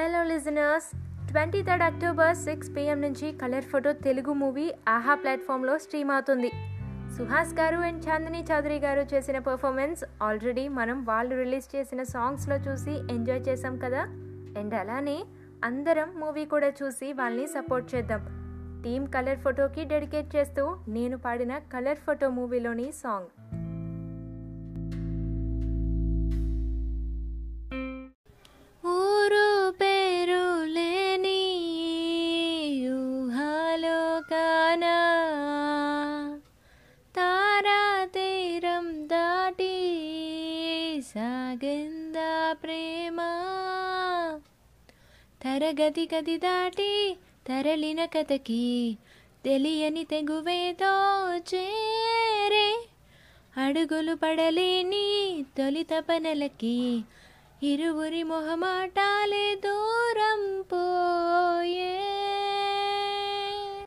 Hello listeners twenty third October six PM నుంచి colour photo Telugu movie Aha ప్లాట్ఫామ్లో stream అవుతుంది. సుహాస్ గారు and Chandini Chowdary గారు చేసిన పర్ఫార్మెన్స్ ఆల్రెడీ మనం వాళ్ళు రిలీజ్ చేసిన సాంగ్స్లో చూసి ఎంజాయ్ చేసాం కదా? అండ్ అలానే అందరం మూవీ కూడా చూసి వాళ్ళని సపోర్ట్ చేద్దాం. టీమ్ కలర్ ఫోటోకి డెడికేట్ చేస్తూ నేను పాడిన కలర్ ఫోటో మూవీలోని సాంగ్. కానా? తారా తీరం దాటి సాగిందా ప్రేమ? తరగతి గది దాటి తరలిన కథకి తెలియని తెగువేదో చేరే. అడుగులు పడలేని తొలి తపనలకి ఇరువురి మొహమాటాలే దూర.